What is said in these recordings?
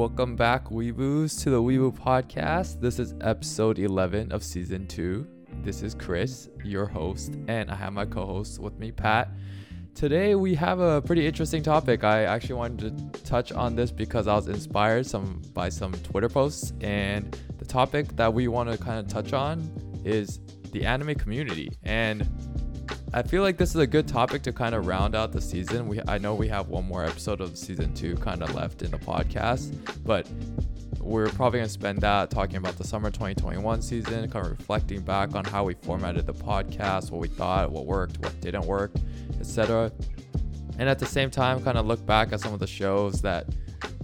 Welcome back, Weeboos, to the Weeboo Podcast. This is episode 11 of season 2. This is Chris, your host, and I have my co host with me, Pat. Today, we have a pretty interesting topic. I actually wanted to touch on this because I was inspired some by some Twitter posts, and the topic that we want to kind of touch on is the anime community. And I feel like this is a good topic to kind of round out the season. We I know we have one more episode of season two kind of left in the podcast, but we're probably gonna spend that talking about the summer 2021 season, kind of reflecting back on how we formatted the podcast, what we thought, what worked, what didn't work, etc. And at the same time, kind of look back at some of the shows that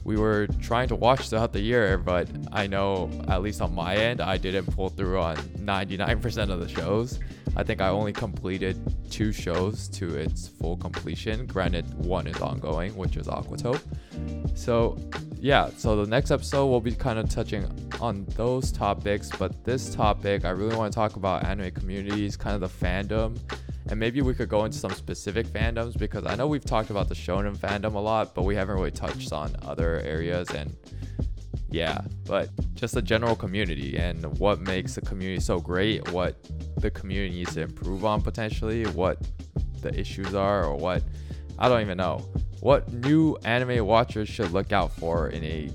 we were trying to watch throughout the year, but I know at least on my end, I didn't pull through on 99% of the shows. I think I only completed two shows to its full completion. Granted, one is ongoing, which is Aquatope. So, yeah, so the next episode we'll be kind of touching on those topics, but this topic I really want to talk about anime communities, kind of the fandom, and maybe we could go into some specific fandoms because I know we've talked about the shonen fandom a lot, but we haven't really touched on other areas and yeah, but just the general community and what makes a community so great, what the community needs to improve on potentially, what the issues are, or what I don't even know. What new anime watchers should look out for in a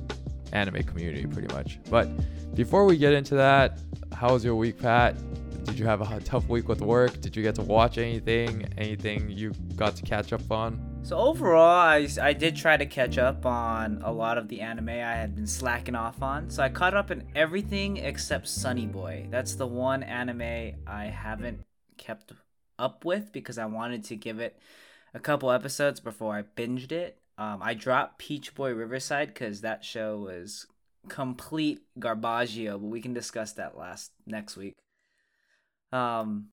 anime community, pretty much. But before we get into that, how was your week, Pat? Did you have a tough week with work? Did you get to watch anything? Anything you got to catch up on? So overall, I, I did try to catch up on a lot of the anime I had been slacking off on. So I caught up in everything except Sunny Boy. That's the one anime I haven't kept up with because I wanted to give it a couple episodes before I binged it. Um, I dropped Peach Boy Riverside because that show was complete garbaggio, but we can discuss that last next week. Um,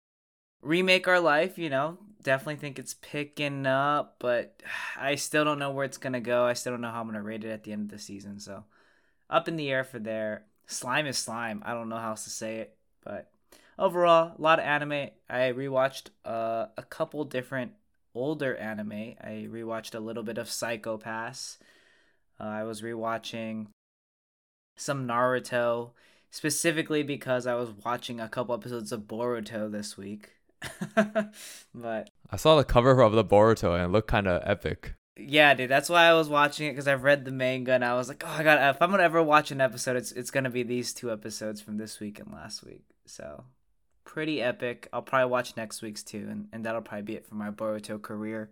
remake our life, you know, definitely think it's picking up, but I still don't know where it's gonna go. I still don't know how I'm gonna rate it at the end of the season. So up in the air for there. Slime is slime. I don't know how else to say it, but overall, a lot of anime. I rewatched uh, a couple different older anime. I rewatched a little bit of Psycho-Pass. Uh, I was rewatching some Naruto, specifically because I was watching a couple episodes of Boruto this week. but I saw the cover of the Boruto and it looked kind of epic. Yeah, dude, that's why I was watching it because I've read the manga and I was like, oh, I got. If I'm gonna ever watch an episode, it's it's gonna be these two episodes from this week and last week. So, pretty epic. I'll probably watch next week's too, and and that'll probably be it for my Boruto career.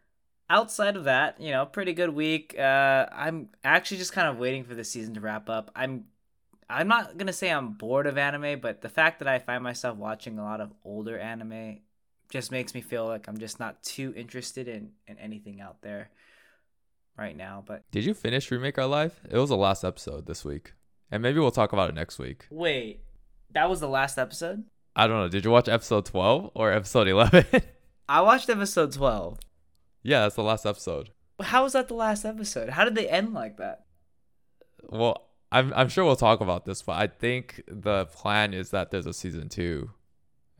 Outside of that, you know, pretty good week. Uh, I'm actually just kind of waiting for the season to wrap up. I'm I'm not gonna say I'm bored of anime, but the fact that I find myself watching a lot of older anime just makes me feel like I'm just not too interested in in anything out there right now. But did you finish Remake Our Life? It was the last episode this week, and maybe we'll talk about it next week. Wait, that was the last episode? I don't know. Did you watch episode twelve or episode eleven? I watched episode twelve. Yeah, that's the last episode. How was that the last episode? How did they end like that? Well, I'm I'm sure we'll talk about this, but I think the plan is that there's a season two,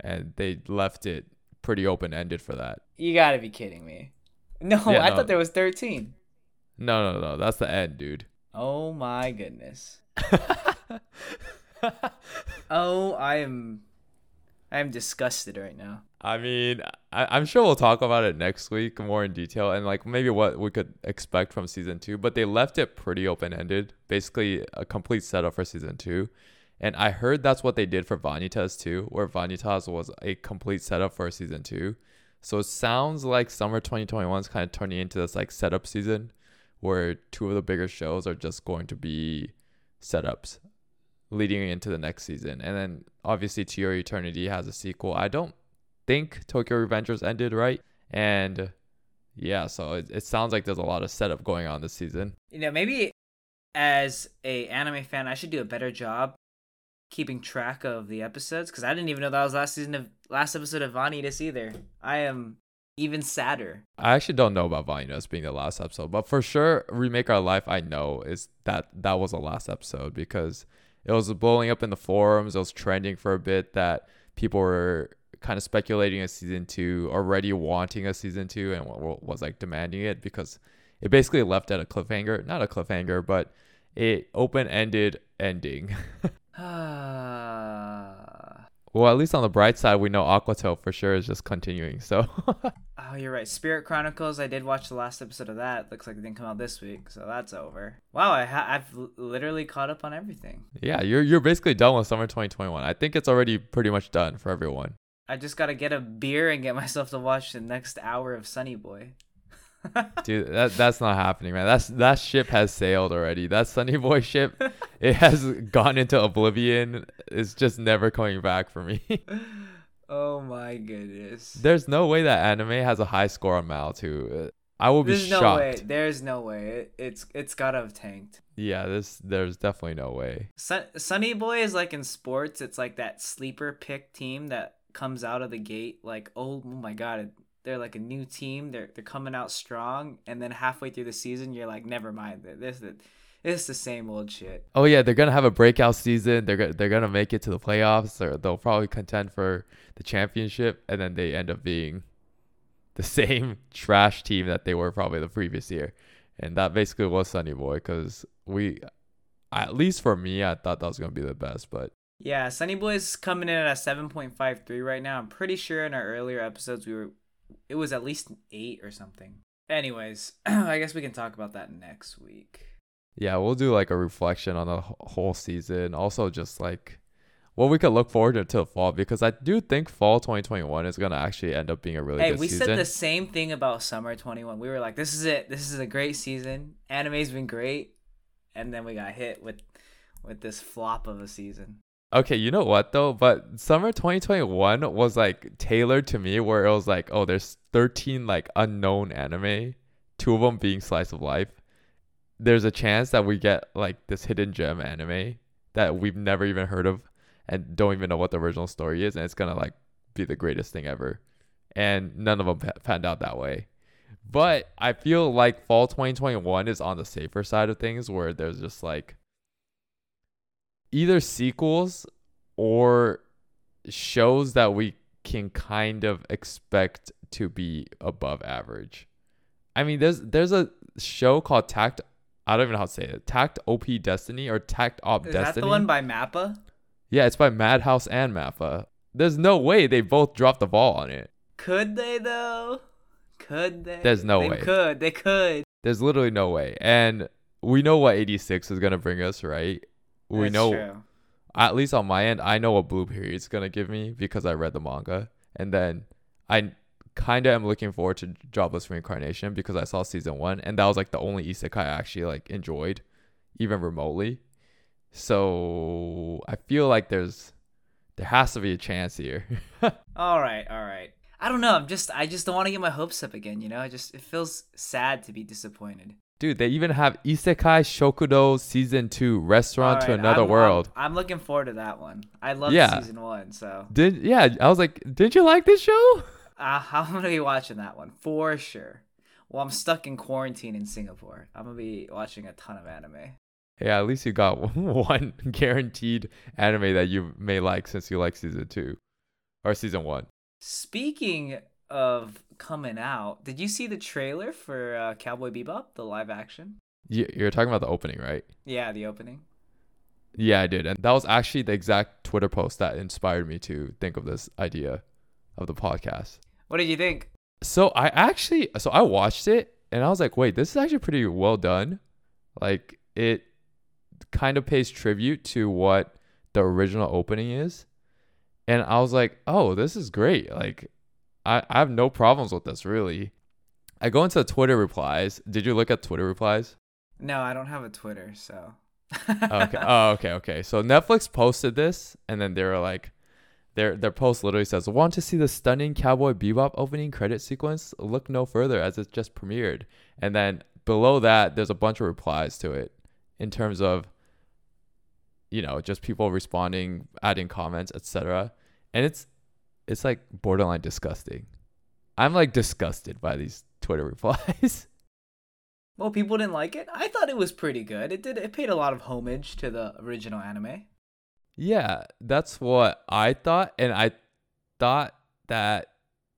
and they left it pretty open ended for that. You gotta be kidding me. No, yeah, I no. thought there was 13. No, no, no. That's the end, dude. Oh my goodness. oh, I am I am disgusted right now. I mean, I, am sure we'll talk about it next week more in detail and like maybe what we could expect from season two. But they left it pretty open ended, basically a complete setup for season two. And I heard that's what they did for Vanitas too, where Vanitas was a complete setup for season two. So it sounds like summer 2021 is kind of turning into this like setup season where two of the bigger shows are just going to be setups leading into the next season. And then obviously To Your Eternity has a sequel. I don't think Tokyo Revengers ended right. And yeah, so it, it sounds like there's a lot of setup going on this season. You know, maybe as a anime fan, I should do a better job keeping track of the episodes because I didn't even know that was last season of last episode of Vanitas either. I am even sadder. I actually don't know about Vanitas being the last episode, but for sure, Remake Our Life I know is that that was the last episode because it was blowing up in the forums. It was trending for a bit that people were kind of speculating a season two, already wanting a season two, and was like demanding it because it basically left at a cliffhanger. Not a cliffhanger, but it open-ended ending. Ah. well, at least on the bright side, we know Aquatope for sure is just continuing. So oh, you're right. Spirit Chronicles. I did watch the last episode of that. Looks like it didn't come out this week, so that's over. Wow, I ha- I've l- literally caught up on everything. yeah, you're you're basically done with summer 2021. I think it's already pretty much done for everyone. I just gotta get a beer and get myself to watch the next hour of Sunny Boy. Dude, that that's not happening, man. That's that ship has sailed already. That Sunny Boy ship, it has gone into oblivion. It's just never coming back for me. oh my goodness. There's no way that anime has a high score on Mal too. I will be shocked. There's no way. There's no way. It, it's it's gotta have tanked. Yeah, this there's definitely no way. Sun, Sunny Boy is like in sports. It's like that sleeper pick team that comes out of the gate like, oh, oh my god, they're like a new team. They're they're coming out strong, and then halfway through the season, you're like, never mind. This it's the same old shit. Oh yeah, they're gonna have a breakout season. They're gonna they're gonna make it to the playoffs, or they'll probably contend for the championship, and then they end up being the same trash team that they were probably the previous year, and that basically was Sunny Boy because we, at least for me, I thought that was gonna be the best, but Yeah, Sunny Boy's coming in at a 7.53 right now. I'm pretty sure in our earlier episodes we were it was at least an 8 or something. Anyways, I guess we can talk about that next week. yeah, we'll do like a reflection on the whole season. Also, just like what we could look forward to fall because I do think fall 2021 is gonna actually end up being a really good season. hey, good we season. said the same thing about summer 21. We were like, this is it. This is a great season. Anime's been great. And then we got hit with with this flop of a season. Okay, you know what though? But summer 2021 was like tailored to me where it was like, oh, there's 13 like unknown anime, two of them being slice of life. There's a chance that we get like this hidden gem anime that we've never even heard of and don't even know what the original story is and it's going to like be the greatest thing ever. And none of them pa- panned out that way. But I feel like fall 2021 is on the safer side of things where there's just like either sequels or shows that we can kind of expect to be above average. I mean, there's there's a show called Takt. I don't even know how to say it. Takt OP Destiny or Takt Op Is Destiny. that the one by Mappa? yeah, it's by Madhouse and Mappa. There's no way they both dropped the ball on it. Could they though? Could they? There's no they way. could. They could. There's literally no way. And we know what 86 is gonna bring us, right? We That's know true. at least on my end, I know what Blue Period's gonna give me because I read the manga, and then I kind of am looking forward to Jobless Reincarnation because I saw season one, and that was like the only isekai I actually like enjoyed, even remotely. So I feel like there's there has to be a chance here. All right, all right. I don't know. I'm just I just don't want to get my hopes up again, you know? I just it feels sad to be disappointed. Dude, they even have Isekai Shokudo season two, Restaurant to Another I'm- World. I'm, I'm looking forward to that one. I love Yeah. season one, so Did yeah, I was like, did you like this show? uh, I'm gonna be watching that one for sure. Well, I'm stuck in quarantine in Singapore. I'm gonna be watching a ton of anime. Yeah, at least you got one guaranteed anime that you may like since you like season two or season one. Speaking of coming out, did you see the trailer for uh, Cowboy Bebop, the live action? You- You're talking about the opening, right? Yeah, the opening. Yeah, I did. And that was actually the exact Twitter post that inspired me to think of this idea of the podcast. What did you think? So I actually, so I watched it and I was like, wait, this is actually pretty well done. Like it kind of pays tribute to what the original opening is. And I was like, oh, this is great. Like I, I have no problems with this really. I go into the Twitter replies. Did you look at Twitter replies? No, I don't have a Twitter, so. okay. Oh, okay, okay. So Netflix posted this, and then they were like, their their post literally says, "Want to see the stunning Cowboy Bebop opening credit sequence? Look no further, as it just premiered." And then below that, there's a bunch of replies to it, in terms of, you know, just people responding, adding comments, etc. And it's it's like borderline disgusting. I'm like disgusted by these Twitter replies. Well, people didn't like it. I thought it was pretty good. It did. It paid a lot of homage to the original anime. Yeah, that's what I thought, and I thought that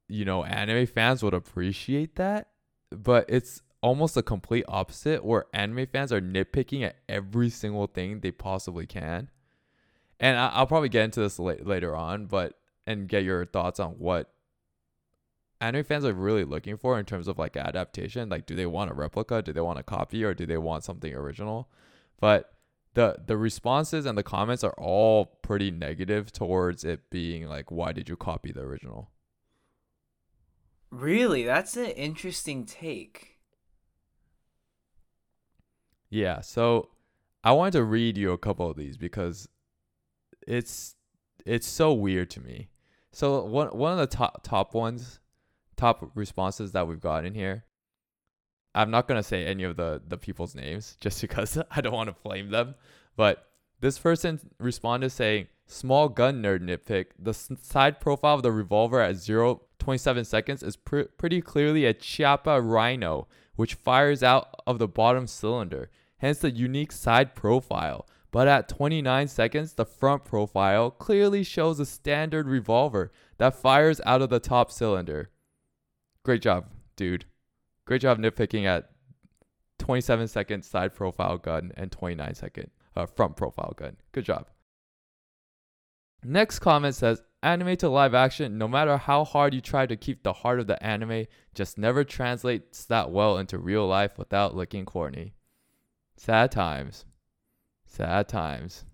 you know anime fans would appreciate that, but it's almost the complete opposite where anime fans are nitpicking at every single thing they possibly can. And I, I'll probably get into this la- later on, but and get your thoughts on what anime fans are really looking for in terms of like adaptation. Like, do they want a replica? Do they want a copy? Or do they want something original? But the the responses and the comments are all pretty negative towards it being like, why did you copy the original? Really, that's an interesting take. Yeah, so I wanted to read you a couple of these because it's it's so weird to me. So one one of the top top ones, top responses that we've gotten in here. I'm not gonna say any of the the people's names just because I don't want to flame them. But this person responded saying, "Small gun nerd nitpick. The side profile of the revolver at 0 27 seconds is pr- pretty clearly a Chiappa Rhino, which fires out of the bottom cylinder. Hence the unique side profile." But at 29 seconds, the front profile clearly shows a standard revolver that fires out of the top cylinder. Great job, dude. Great job nitpicking at 27 second side profile gun and 29 second uh, front profile gun. Good job. Next comment says anime to live action, no matter how hard you try to keep the heart of the anime, just never translates that well into real life without looking corny. Sad times. Sad times.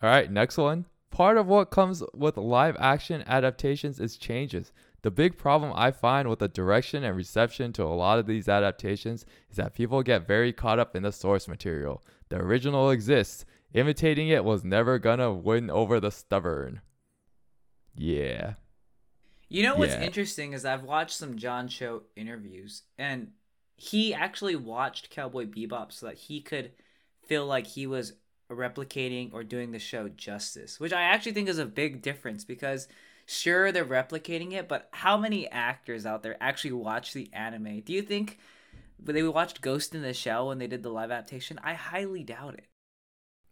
All right, next one. Part of what comes with live action adaptations is changes. The big problem I find with the direction and reception to a lot of these adaptations is that people get very caught up in the source material. The original exists. Imitating it was never gonna win over the stubborn. Yeah. You know what's Yeah. interesting is I've watched some John Cho interviews, and he actually watched Cowboy Bebop so that he could feel like he was replicating or doing the show justice, which I actually think is a big difference because sure they're replicating it, but how many actors out there actually watch the anime? Do you think they watched Ghost in the Shell when they did the live adaptation? I highly doubt it.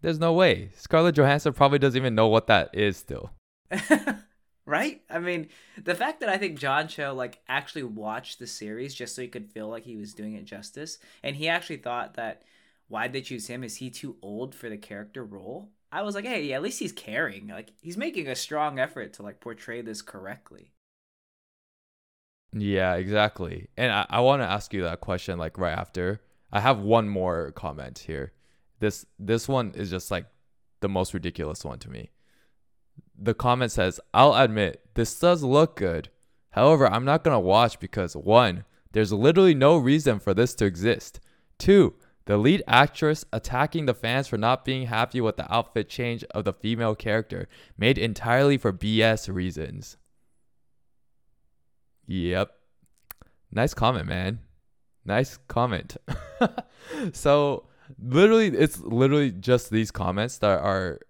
There's no way. Scarlett Johansson probably doesn't even know what that is still. right? I mean, the fact that I think John Cho like actually watched the series just so he could feel like he was doing it justice, and he actually thought that why did they choose him is he too old for the character role? I was like, hey, at least he's caring. Like he's making a strong effort to like portray this correctly. Yeah, exactly. And I, I want to ask you that question like right after. I have one more comment here. This this one is just like the most ridiculous one to me. The comment says, "I'll admit this does look good. However, I'm not going to watch because one, there's literally no reason for this to exist. Two, the lead actress attacking the fans for not being happy with the outfit change of the female character made entirely for BS reasons." Yep. Nice comment, man. Nice comment. so, literally, it's literally just these comments that are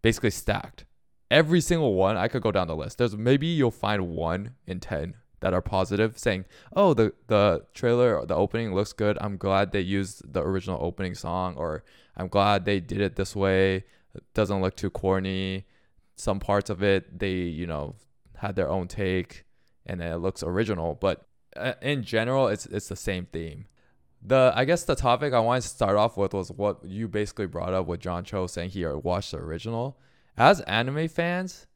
basically stacked. Every single one, I could go down the list. There's maybe you'll find one in 10 that are positive saying, "Oh, the the trailer or the opening looks good. I'm glad they used the original opening song or I'm glad they did it this way. It doesn't look too corny. Some parts of it they, you know, had their own take and it looks original, but uh, in general it's it's the same theme. The I guess the topic I wanted to start off with was what you basically brought up with John Cho saying he watched the original. As anime fans,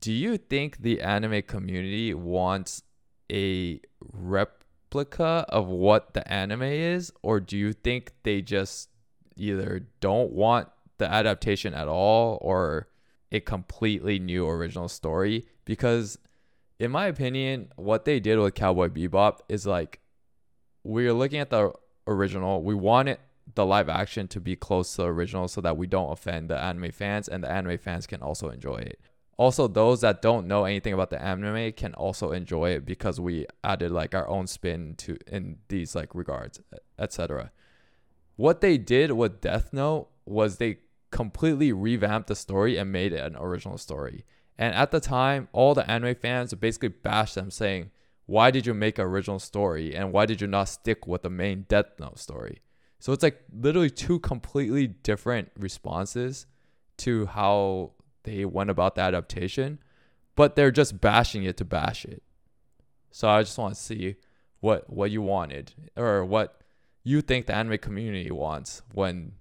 do you think the anime community wants a replica of what the anime is or do you think they just either don't want the adaptation at all or a completely new original story? Because in my opinion what they did with Cowboy Bebop is like we're looking at the original. We want it the live action to be close to the original so that we don't offend the anime fans and the anime fans can also enjoy it also those that don't know anything about the anime can also enjoy it because we added like our own spin to in these like regards etc what they did with death note was they completely revamped the story and made it an original story. And at the time all the anime fans basically bashed them saying why did you make an original story and why did you not stick with the main death note story? So it's like literally two completely different responses to how they went about the adaptation, but they're just bashing it to bash it. So I just want to see what what you wanted or what you think the anime community wants when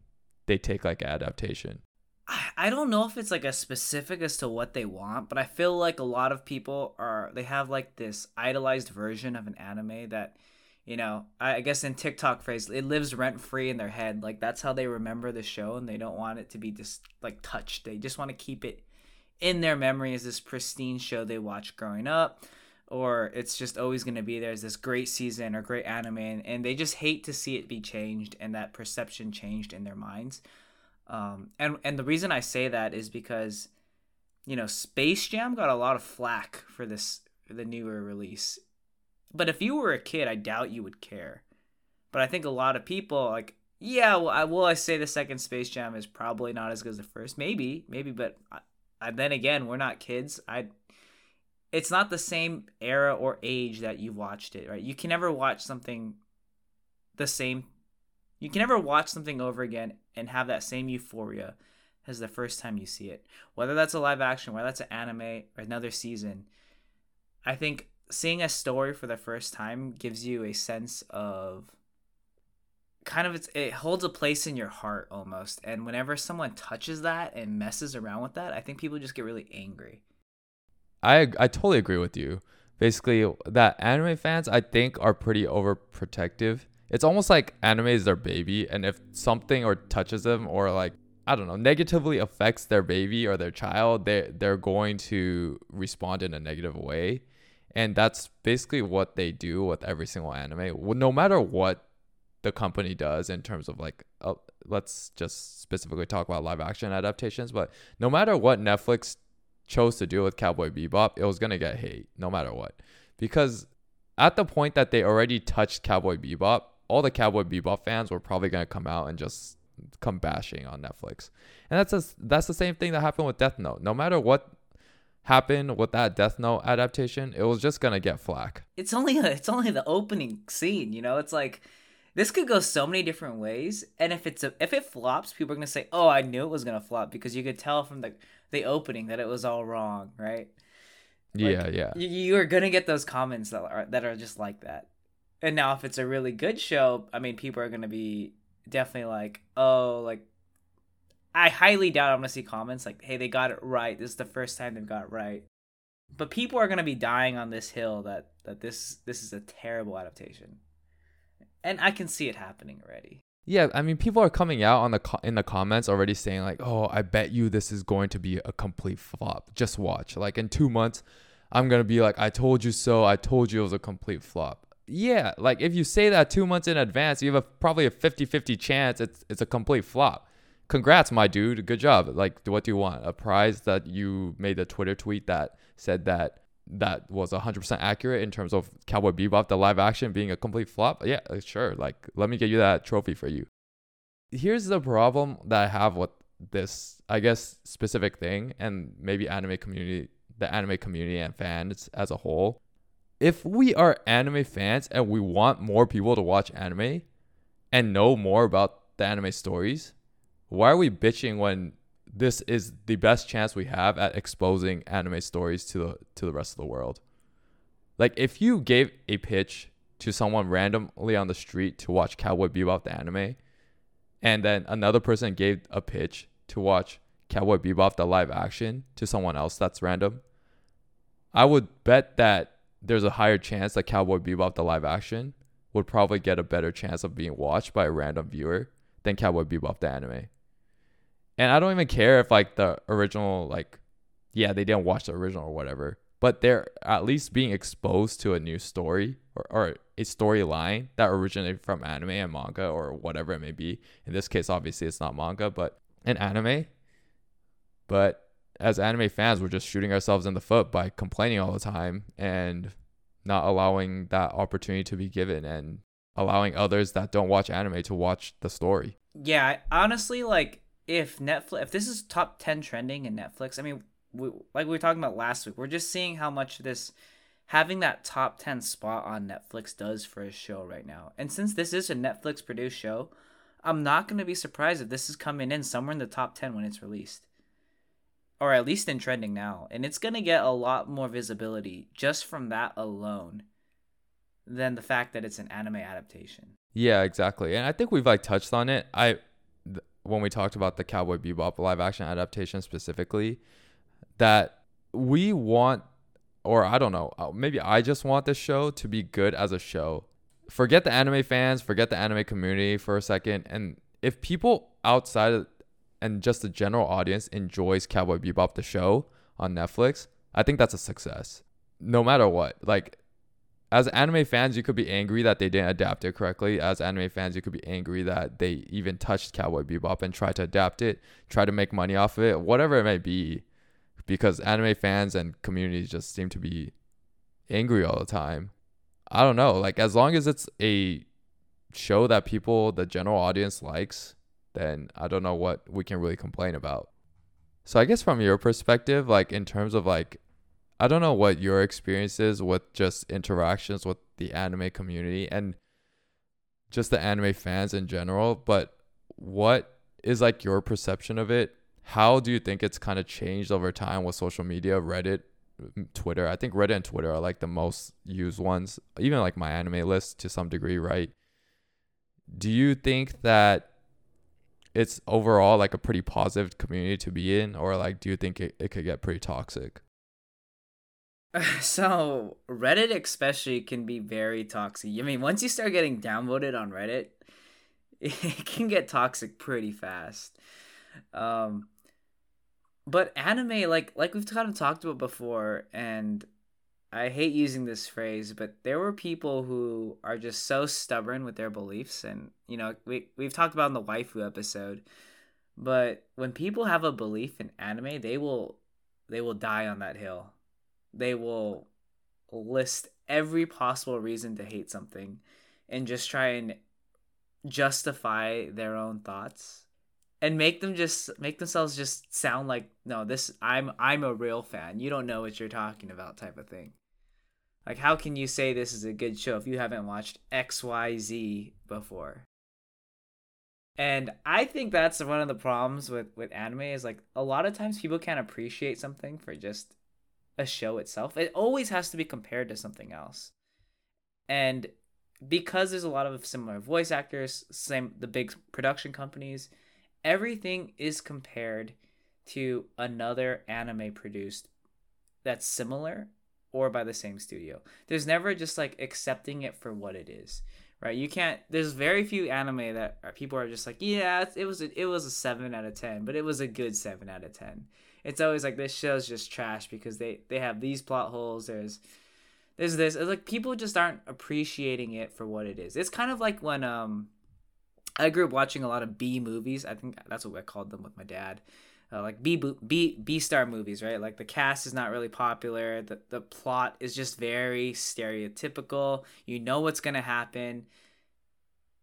they take like adaptation? I don't know if it's like a specific as to what they want, but I feel like a lot of people are they have like this idolized version of an anime that, you know, I guess in TikTok phrase, it lives rent free in their head. Like that's how they remember the show, and they don't want it to be just like touched. They just want to keep it in their memory as this pristine show they watched growing up, or it's just always going to be there as this great season or great anime, and, they just hate to see it be changed and that perception changed in their minds. Um, and and the reason I say that is because, you know, Space Jam got a lot of flack for this the newer release, but if you were a kid, I doubt you would care. But I think a lot of people like, yeah, well, I will I say the second Space Jam is probably not as good as the first, maybe, maybe, but I, I, then again, we're not kids. I, it's not the same era or age that you've watched it, right? You can never watch something the same you can never watch something over again and have that same euphoria as the first time you see it. Whether that's a live action, whether that's an anime or another season, I think seeing a story for the first time gives you a sense of kind of it holds a place in your heart almost. And whenever someone touches that and messes around with that, I think people just get really angry. I I totally agree with you. Basically, that anime fans I think are pretty overprotective it's almost like anime is their baby and if something or touches them or like I don't know, negatively affects their baby or their child, they they're going to respond in a negative way. And that's basically what they do with every single anime. No matter what the company does in terms of like uh, let's just specifically talk about live action adaptations, but no matter what Netflix chose to do with Cowboy Bebop, it was going to get hate no matter what. Because at the point that they already touched Cowboy Bebop, all the Cowboy Bebop fans were probably gonna come out and just come bashing on Netflix. And that's a, that's the same thing that happened with Death Note. No matter what happened with that Death Note adaptation, it was just gonna get flack. It's only a, it's only the opening scene, you know. It's like this could go so many different ways, and if it's a, if it flops, people are gonna say, "Oh, I knew it was gonna flop," because you could tell from the the opening that it was all wrong, right? Like, yeah, yeah. You, you are gonna get those comments that are that are just like that. And now, if it's a really good show, I mean, people are gonna be definitely like, oh, like. I highly doubt I'm gonna see comments like, "Hey, they got it right. This is the first time they've got it right." But people are gonna be dying on this hill that that this this is a terrible adaptation, and I can see it happening already. Yeah, I mean, people are coming out on the co- in the comments already saying like, "Oh, I bet you this is going to be a complete flop. Just watch. Like in two months, I'm gonna be like, I told you so. I told you it was a complete flop." yeah, like if you say that two months in advance, you have a, probably a 50 50 chance it's, it's a complete flop. Congrats, my dude. Good job. Like, what do you want? A prize that you made a Twitter tweet that said that that was 100% accurate in terms of Cowboy Bebop, the live action being a complete flop? Yeah, sure. Like, let me get you that trophy for you. Here's the problem that I have with this, I guess, specific thing, and maybe anime community, the anime community and fans as a whole if we are anime fans and we want more people to watch anime and know more about the anime stories, why are we bitching when this is the best chance we have at exposing anime stories to the to the rest of the world? Like if you gave a pitch to someone randomly on the street to watch Cowboy Bebop the anime, and then another person gave a pitch to watch Cowboy Bebop the live action to someone else that's random, I would bet that there's a higher chance that Cowboy Bebop the live action would probably get a better chance of being watched by a random viewer than Cowboy Bebop the anime. And I don't even care if like the original like yeah, they didn't watch the original or whatever, but they're at least being exposed to a new story or, or a storyline that originated from anime and manga or whatever it may be. In this case, obviously it's not manga, but an anime. But as anime fans, we're just shooting ourselves in the foot by complaining all the time and not allowing that opportunity to be given and allowing others that don't watch anime to watch the story. Yeah, honestly, like if Netflix, if this is top 10 trending in Netflix, I mean, we, like we were talking about last week, we're just seeing how much this having that top 10 spot on Netflix does for a show right now. And since this is a Netflix produced show, I'm not going to be surprised if this is coming in somewhere in the top 10 when it's released or at least in trending now, and it's gonna get a lot more visibility just from that alone than the fact that it's an anime adaptation. Yeah, exactly. And I think we've like touched on it. I when we talked about the Cowboy Bebop live action adaptation specifically, that we want or I don't know, uh, maybe I just want this show to be good as a show. Forget the anime fans, forget the anime community for a second and if people outside of, and just the general audience enjoys Cowboy Bebop the show on Netflix, I think that's a success. No matter what. Like as anime fans, you could be angry that they didn't adapt it correctly. As anime fans, you could be angry that they even touched Cowboy Bebop and tried to adapt it, try to make money off of it, whatever it may be. Because anime fans and communities just seem to be angry all the time. I don't know. Like, as long as it's a show that people, the general audience likes, then I don't know what we can really complain about. So, I guess from your perspective, like, in terms of like I don't know what your experience is with just interactions with the anime community and just the anime fans in general, but what is like your perception of it? How do you think it's kind of changed over time with social media, Reddit, Twitter? I think Reddit and Twitter are like the most used ones, even like my anime list to some degree, right? Do you think that it's overall like a pretty positive community to be in, or like do you think it, it could get pretty toxic? So Reddit especially can be very toxic. I mean, once you start getting downvoted on Reddit, it can get toxic pretty fast. Um, but anime, like like we've kind of talked about before, and I hate using this phrase, but there were people who are just so stubborn with their beliefs, and you know, we we've talked about in the waifu episode. But when people have a belief in anime, they will they will die on that hill they will list every possible reason to hate something and just try and justify their own thoughts and make them just make themselves just sound like no this i'm i'm a real fan. You don't know what you're talking about type of thing. Like how can you say this is a good show if you haven't watched xyz before? And i think that's one of the problems with with anime is like a lot of times people can't appreciate something for just a show itself. It always has to be compared to something else. And because there's a lot of similar voice actors, same the big production companies, everything is compared to another anime produced that's similar or by the same studio. There's never just like accepting it for what it is, right? You can't. There's very few anime that people are just like, yeah, it was a, it was a seven out of ten, but it was a good seven out of ten it's always like this show's just trash because they they have these plot holes. There's there's this. It's like people just aren't appreciating it for what it is. It's kind of like when um I grew up watching a lot of B movies. I think that's what I called them with my dad. Uh, like B B B star movies, right? Like the cast is not really popular. The the plot is just very stereotypical. You know what's gonna happen,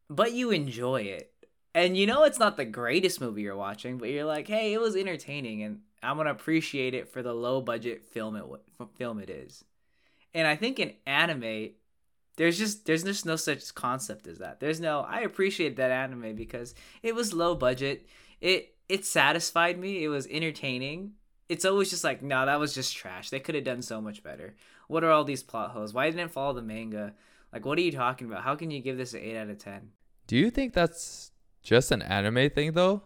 but you enjoy it. And you know it's not the greatest movie you're watching, but you're like, hey, it was entertaining, and I'm gonna appreciate it for the low budget film it film it is. And I think in anime, there's just there's just no such concept as that. There's no I appreciate that anime because it was low budget. It it satisfied me. It was entertaining. It's always just like, no, that was just trash. They could have done so much better. What are all these plot holes? Why didn't it follow the manga? Like, what are you talking about? How can you give this an eight out of ten? Do you think that's just an anime thing though?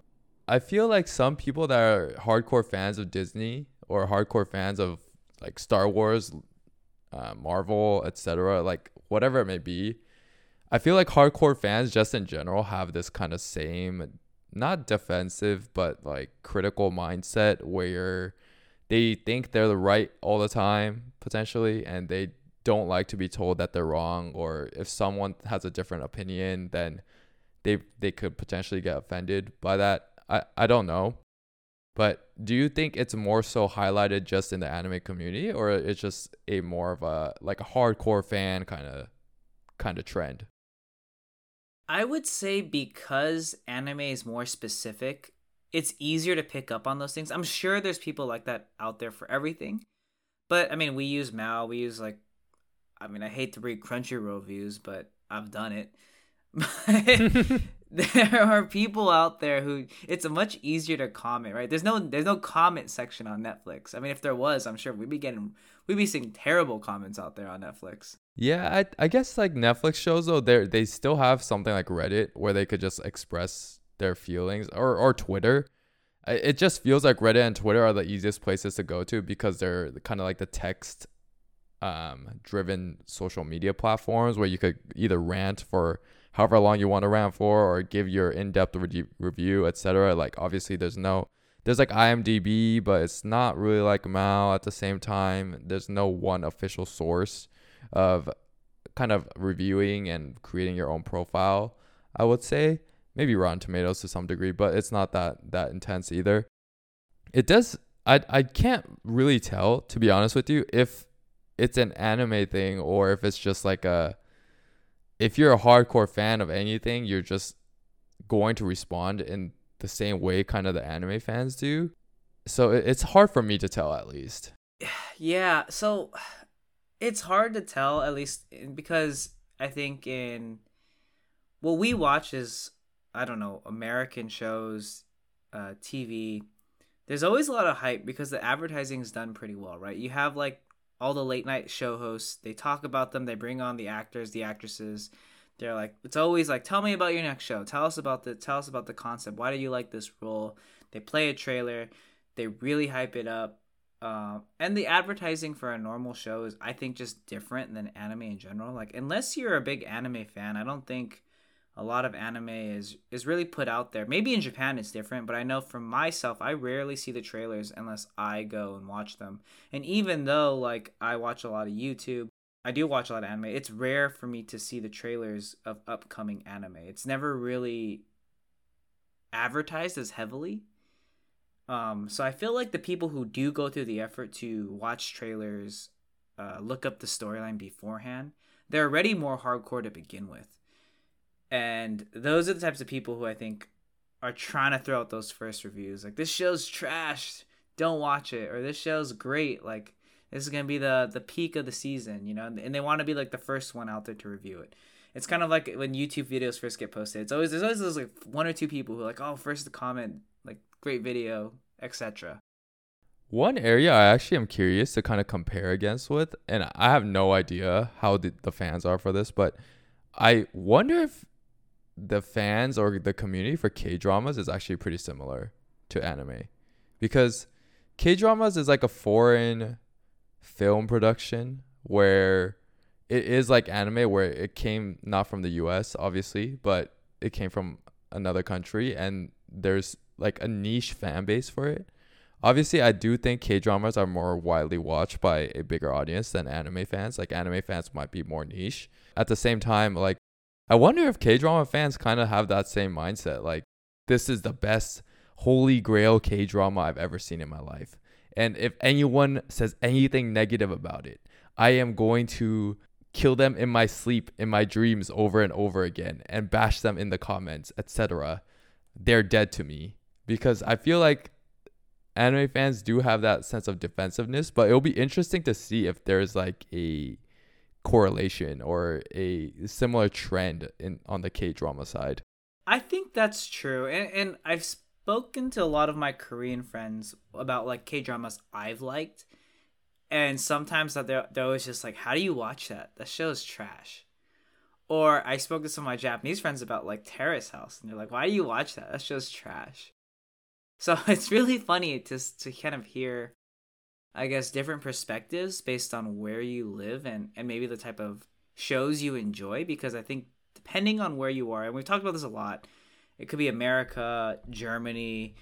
I feel like some people that are hardcore fans of Disney or hardcore fans of like Star Wars, uh, Marvel, etc., like whatever it may be, I feel like hardcore fans just in general have this kind of same not defensive but like critical mindset where they think they're the right all the time potentially and they don't like to be told that they're wrong or if someone has a different opinion then they they could potentially get offended by that I, I don't know. But do you think it's more so highlighted just in the anime community or it's just a more of a like a hardcore fan kind of kind of trend? I would say because anime is more specific, it's easier to pick up on those things. I'm sure there's people like that out there for everything. But I mean, we use Mal, we use like I mean, I hate to read Crunchyroll views, but I've done it. there are people out there who it's much easier to comment, right? There's no there's no comment section on Netflix. I mean, if there was, I'm sure we'd be getting we'd be seeing terrible comments out there on Netflix. Yeah, I I guess like Netflix shows though, they they still have something like Reddit where they could just express their feelings or or Twitter. It just feels like Reddit and Twitter are the easiest places to go to because they're kind of like the text um driven social media platforms where you could either rant for however long you want to rant for or give your in-depth re- review, etc. Like obviously there's no there's like IMDb, but it's not really like Mal at the same time. There's no one official source of kind of reviewing and creating your own profile, I would say. Maybe Rotten Tomatoes to some degree, but it's not that that intense either. It does I I can't really tell to be honest with you if it's an anime thing or if it's just like a if you're a hardcore fan of anything, you're just going to respond in the same way kind of the anime fans do. So it's hard for me to tell at least. Yeah, so it's hard to tell at least because I think in what we watch is I don't know, American shows, uh TV. There's always a lot of hype because the advertising is done pretty well, right? You have like all the late night show hosts. They talk about them. They bring on the actors, the actresses. They're like, it's always like, tell me about your next show. Tell us about the, tell us about the concept. Why do you like this role? They play a trailer. They really hype it up. Um, and the advertising for a normal show is, I think, just different than anime in general. Like, unless you're a big anime fan, I don't think a lot of anime is is really put out there. Maybe in Japan it's different, but I know for myself I rarely see the trailers unless I go and watch them. And even though like I watch a lot of YouTube, I do watch a lot of anime. It's rare for me to see the trailers of upcoming anime. It's never really advertised as heavily. Um, so I feel like the people who do go through the effort to watch trailers, uh, look up the storyline beforehand, they're already more hardcore to begin with and those are the types of people who I think are trying to throw out those first reviews. Like this show's trash, don't watch it, or this show's great. Like this is gonna be the the peak of the season, you know, and they want to be like the first one out there to review it. It's kind of like when YouTube videos first get posted. It's always there's always those like one or two people who are like, oh, first to comment, like great video, etc. One area I actually am curious to kind of compare against with, and I have no idea how the, the fans are for this, but I wonder if the fans or the community for K dramas is actually pretty similar to anime because K dramas is like a foreign film production where it is like anime where it came not from the US obviously but it came from another country and there's like a niche fan base for it. Obviously, I do think K dramas are more widely watched by a bigger audience than anime fans. Like anime fans might be more niche. At the same time, like I wonder if K drama fans kind of have that same mindset. Like, this is the best holy grail K drama I've ever seen in my life. And if anyone says anything negative about it, I am going to kill them in my sleep, in my dreams over and over again and bash them in the comments, etc. They're dead to me because I feel like anime fans do have that sense of defensiveness, but it'll be interesting to see if there's like a correlation or a similar trend in on the K drama side. I think that's true, and and I've spoken to a lot of my Korean friends about like K dramas I've liked, and sometimes that they're they're always just like, "How do you watch that? That show is trash." Or I spoke to some of my Japanese friends about like Terrace House, and they're like, "Why do you watch that? That show's trash." So it's really funny to to kind of hear I guess different perspectives based on where you live and and maybe the type of shows you enjoy because I think depending on where you are and we've talked about this a lot it could be America, Germany,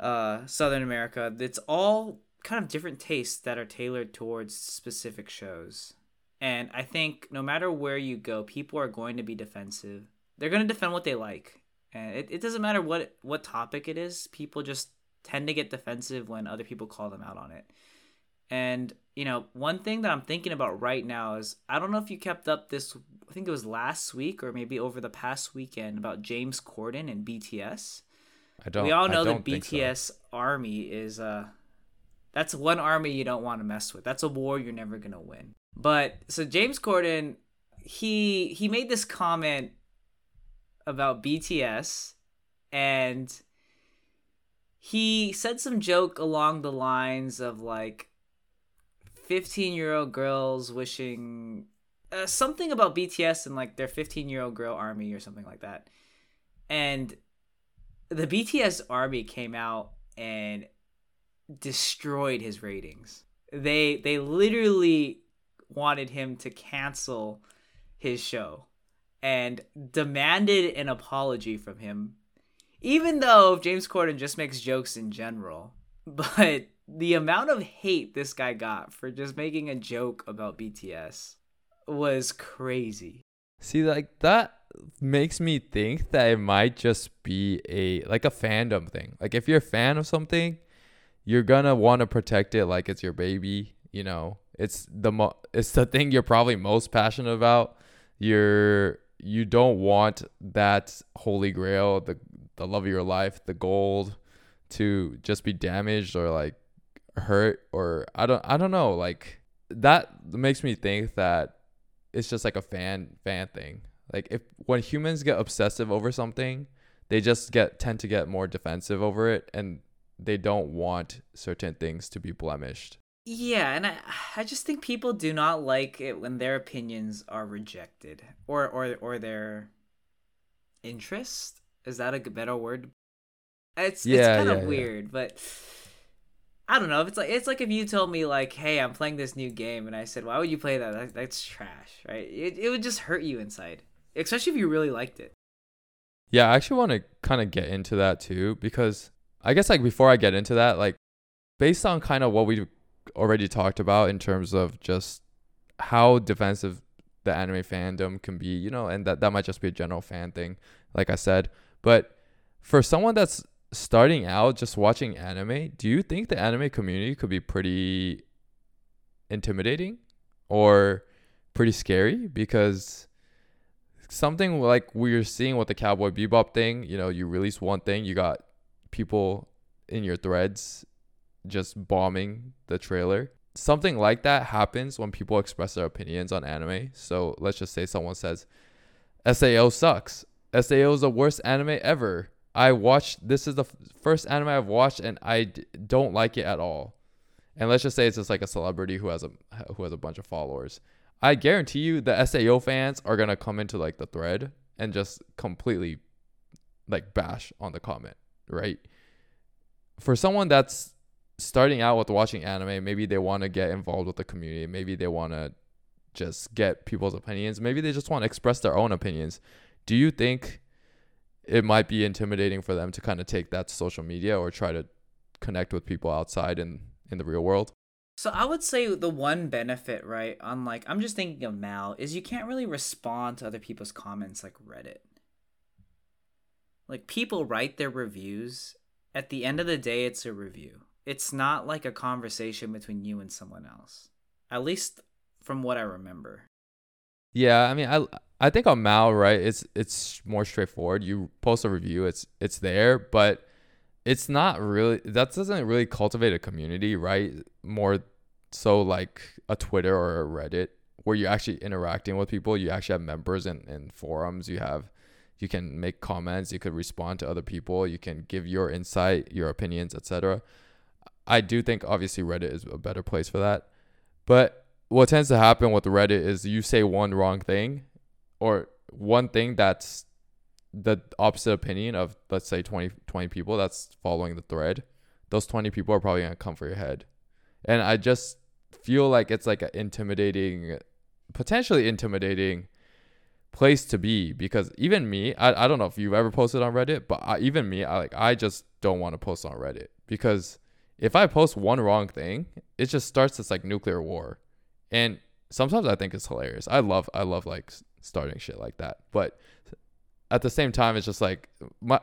uh, Southern America. It's all kind of different tastes that are tailored towards specific shows. And I think no matter where you go, people are going to be defensive. They're going to defend what they like. And it, it doesn't matter what what topic it is. People just tend to get defensive when other people call them out on it. And, you know, one thing that I'm thinking about right now is I don't know if you kept up this, I think it was last week or maybe over the past weekend about James Corden and BTS. I don't. We all know the BTS so. army is uh that's one army you don't want to mess with. That's a war you're never gonna win. But so James Corden, he he made this comment about BTS and he said some joke along the lines of like 15 year old girls wishing uh, something about BTS and like their 15 year old girl army or something like that. And the BTS army came out and destroyed his ratings. They they literally wanted him to cancel his show and demanded an apology from him. Even though James Corden just makes jokes in general, but the amount of hate this guy got for just making a joke about BTS was crazy. See, like that makes me think that it might just be a like a fandom thing. Like if you're a fan of something, you're gonna want to protect it like it's your baby. You know, it's the mo- it's the thing you're probably most passionate about. You're you don't want that holy grail, the the love of your life, the gold, to just be damaged or like hurt or I don't I don't know like that makes me think that it's just like a fan fan thing. Like if when humans get obsessive over something, they just get tend to get more defensive over it and they don't want certain things to be blemished. Yeah, and I I just think people do not like it when their opinions are rejected or or or their interest. Is that a better word? It's yeah, it's kind of yeah, weird, but I don't know. If it's like it's like if you told me like, "Hey, I'm playing this new game," and I said, "Why would you play that? that that's trash," right? It it would just hurt you inside, especially if you really liked it. Yeah, I actually want to kind of get into that too because I guess like before I get into that, like based on kind of what we already talked about in terms of just how defensive the anime fandom can be, you know, and that that might just be a general fan thing, like I said. But for someone that's starting out just watching anime, do you think the anime community could be pretty intimidating or pretty scary? Because something like we're seeing with the Cowboy Bebop thing, you know, you release one thing, you got people in your threads just bombing the trailer. Something like that happens when people express their opinions on anime. So let's just say someone says, SAO sucks. SAO is the worst anime ever. I watched this is the f- first anime I've watched and I d- don't like it at all. And let's just say it's just like a celebrity who has a who has a bunch of followers. I guarantee you the SAO fans are going to come into like the thread and just completely like bash on the comment, right? For someone that's starting out with watching anime, maybe they want to get involved with the community, maybe they want to just get people's opinions, maybe they just want to express their own opinions. Do you think it might be intimidating for them to kind of take that to social media or try to connect with people outside in in the real world? So i would say the one benefit right on like i'm just thinking of mal is you can't really respond to other people's comments like reddit. Like people write their reviews. At the end of the day it's a review. It's not like a conversation between you and someone else at least from what i remember. Yeah i mean i I think on Mal, right, it's it's more straightforward. You post a review, it's it's there, but it's not really that doesn't really cultivate a community, right? More so like a Twitter or a Reddit where you're actually interacting with people. You actually have members in, in forums. You have you can make comments, you could respond to other people, you can give your insight, your opinions, etc. I do think obviously Reddit is a better place for that. But what tends to happen with Reddit is you say one wrong thing or one thing that's the opposite opinion of let's say 20, 20 people that's following the thread those 20 people are probably going to come for your head. And i just feel like it's like an intimidating potentially intimidating place to be because even me I, I don't know if you've ever posted on reddit but I, even me I like I just don't want to post on reddit because if I post one wrong thing it just starts this like nuclear war. And sometimes I think it's hilarious. I love I love like starting shit like that. But at the same time, it's just like my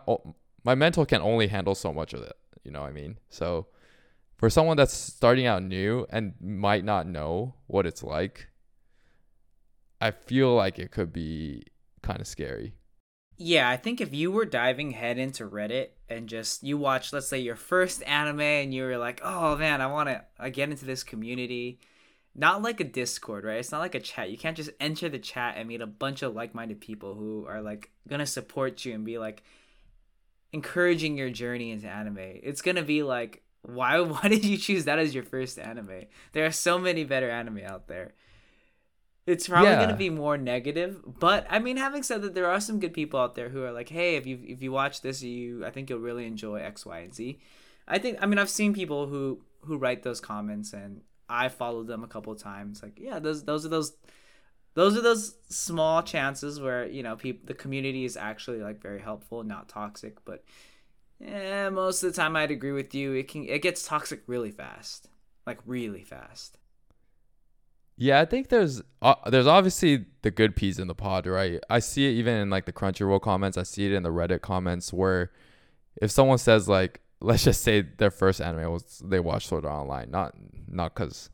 my mental can only handle so much of it. You know what I mean? So for someone that's starting out new and might not know what it's like, I feel like it could be kind of scary. Yeah, I think if you were diving head into Reddit and just you watch, let's say your first anime, and you were like, "Oh man, I want to get into this community," not like a discord right it's not like a chat you can't just enter the chat and meet a bunch of like-minded people who are like gonna support you and be like encouraging your journey into anime it's gonna be like why why did you choose that as your first anime there are so many better anime out there it's probably Yeah. gonna be more negative. But I mean, having said that, there are some good people out there who are like, "Hey, if you if you watch this, you I think you'll really enjoy X, Y, and Z." I think I mean I've seen people who who write those comments, and I followed them a couple times. Like, yeah, those those are those those are those small chances where you know people the community is actually like very helpful, not toxic. But yeah, most of the time I'd agree with you. It can it gets toxic really fast, like really fast. Yeah, I think there's uh, there's obviously the good peas in the pod, right? I see it even in like the Crunchyroll comments. I see it in the Reddit comments where if someone says like, let's just say their first anime was they watched Sword Art Online, not not because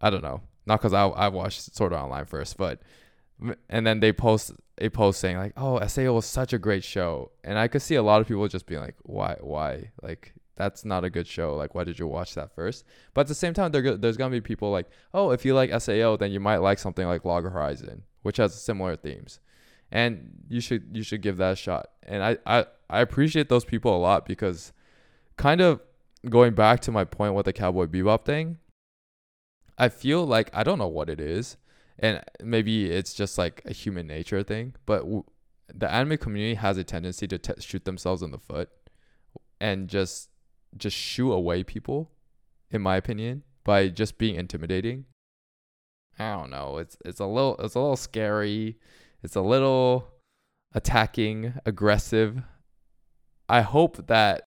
I don't know, not because I I watched Sword Art Online first, but and then they post a post saying like, oh, Sao was such a great show, and I could see a lot of people just being like, why why like that's not a good show. Like, why did you watch that first? But at the same time, go- there's gonna be people like, oh, if you like Sao, then you might like something like Log Horizon, which has similar themes, and you should you should give that a shot. And I I, I appreciate those people a lot because, kind of going back to my point with the Cowboy Bebop thing, I feel like I don't know what it is, and maybe it's just like a human nature thing, but w- the anime community has a tendency to t- shoot themselves in the foot and just just shoo away people in my opinion by just being intimidating. I don't know it's it's a little it's a little scary it's a little attacking aggressive. I hope that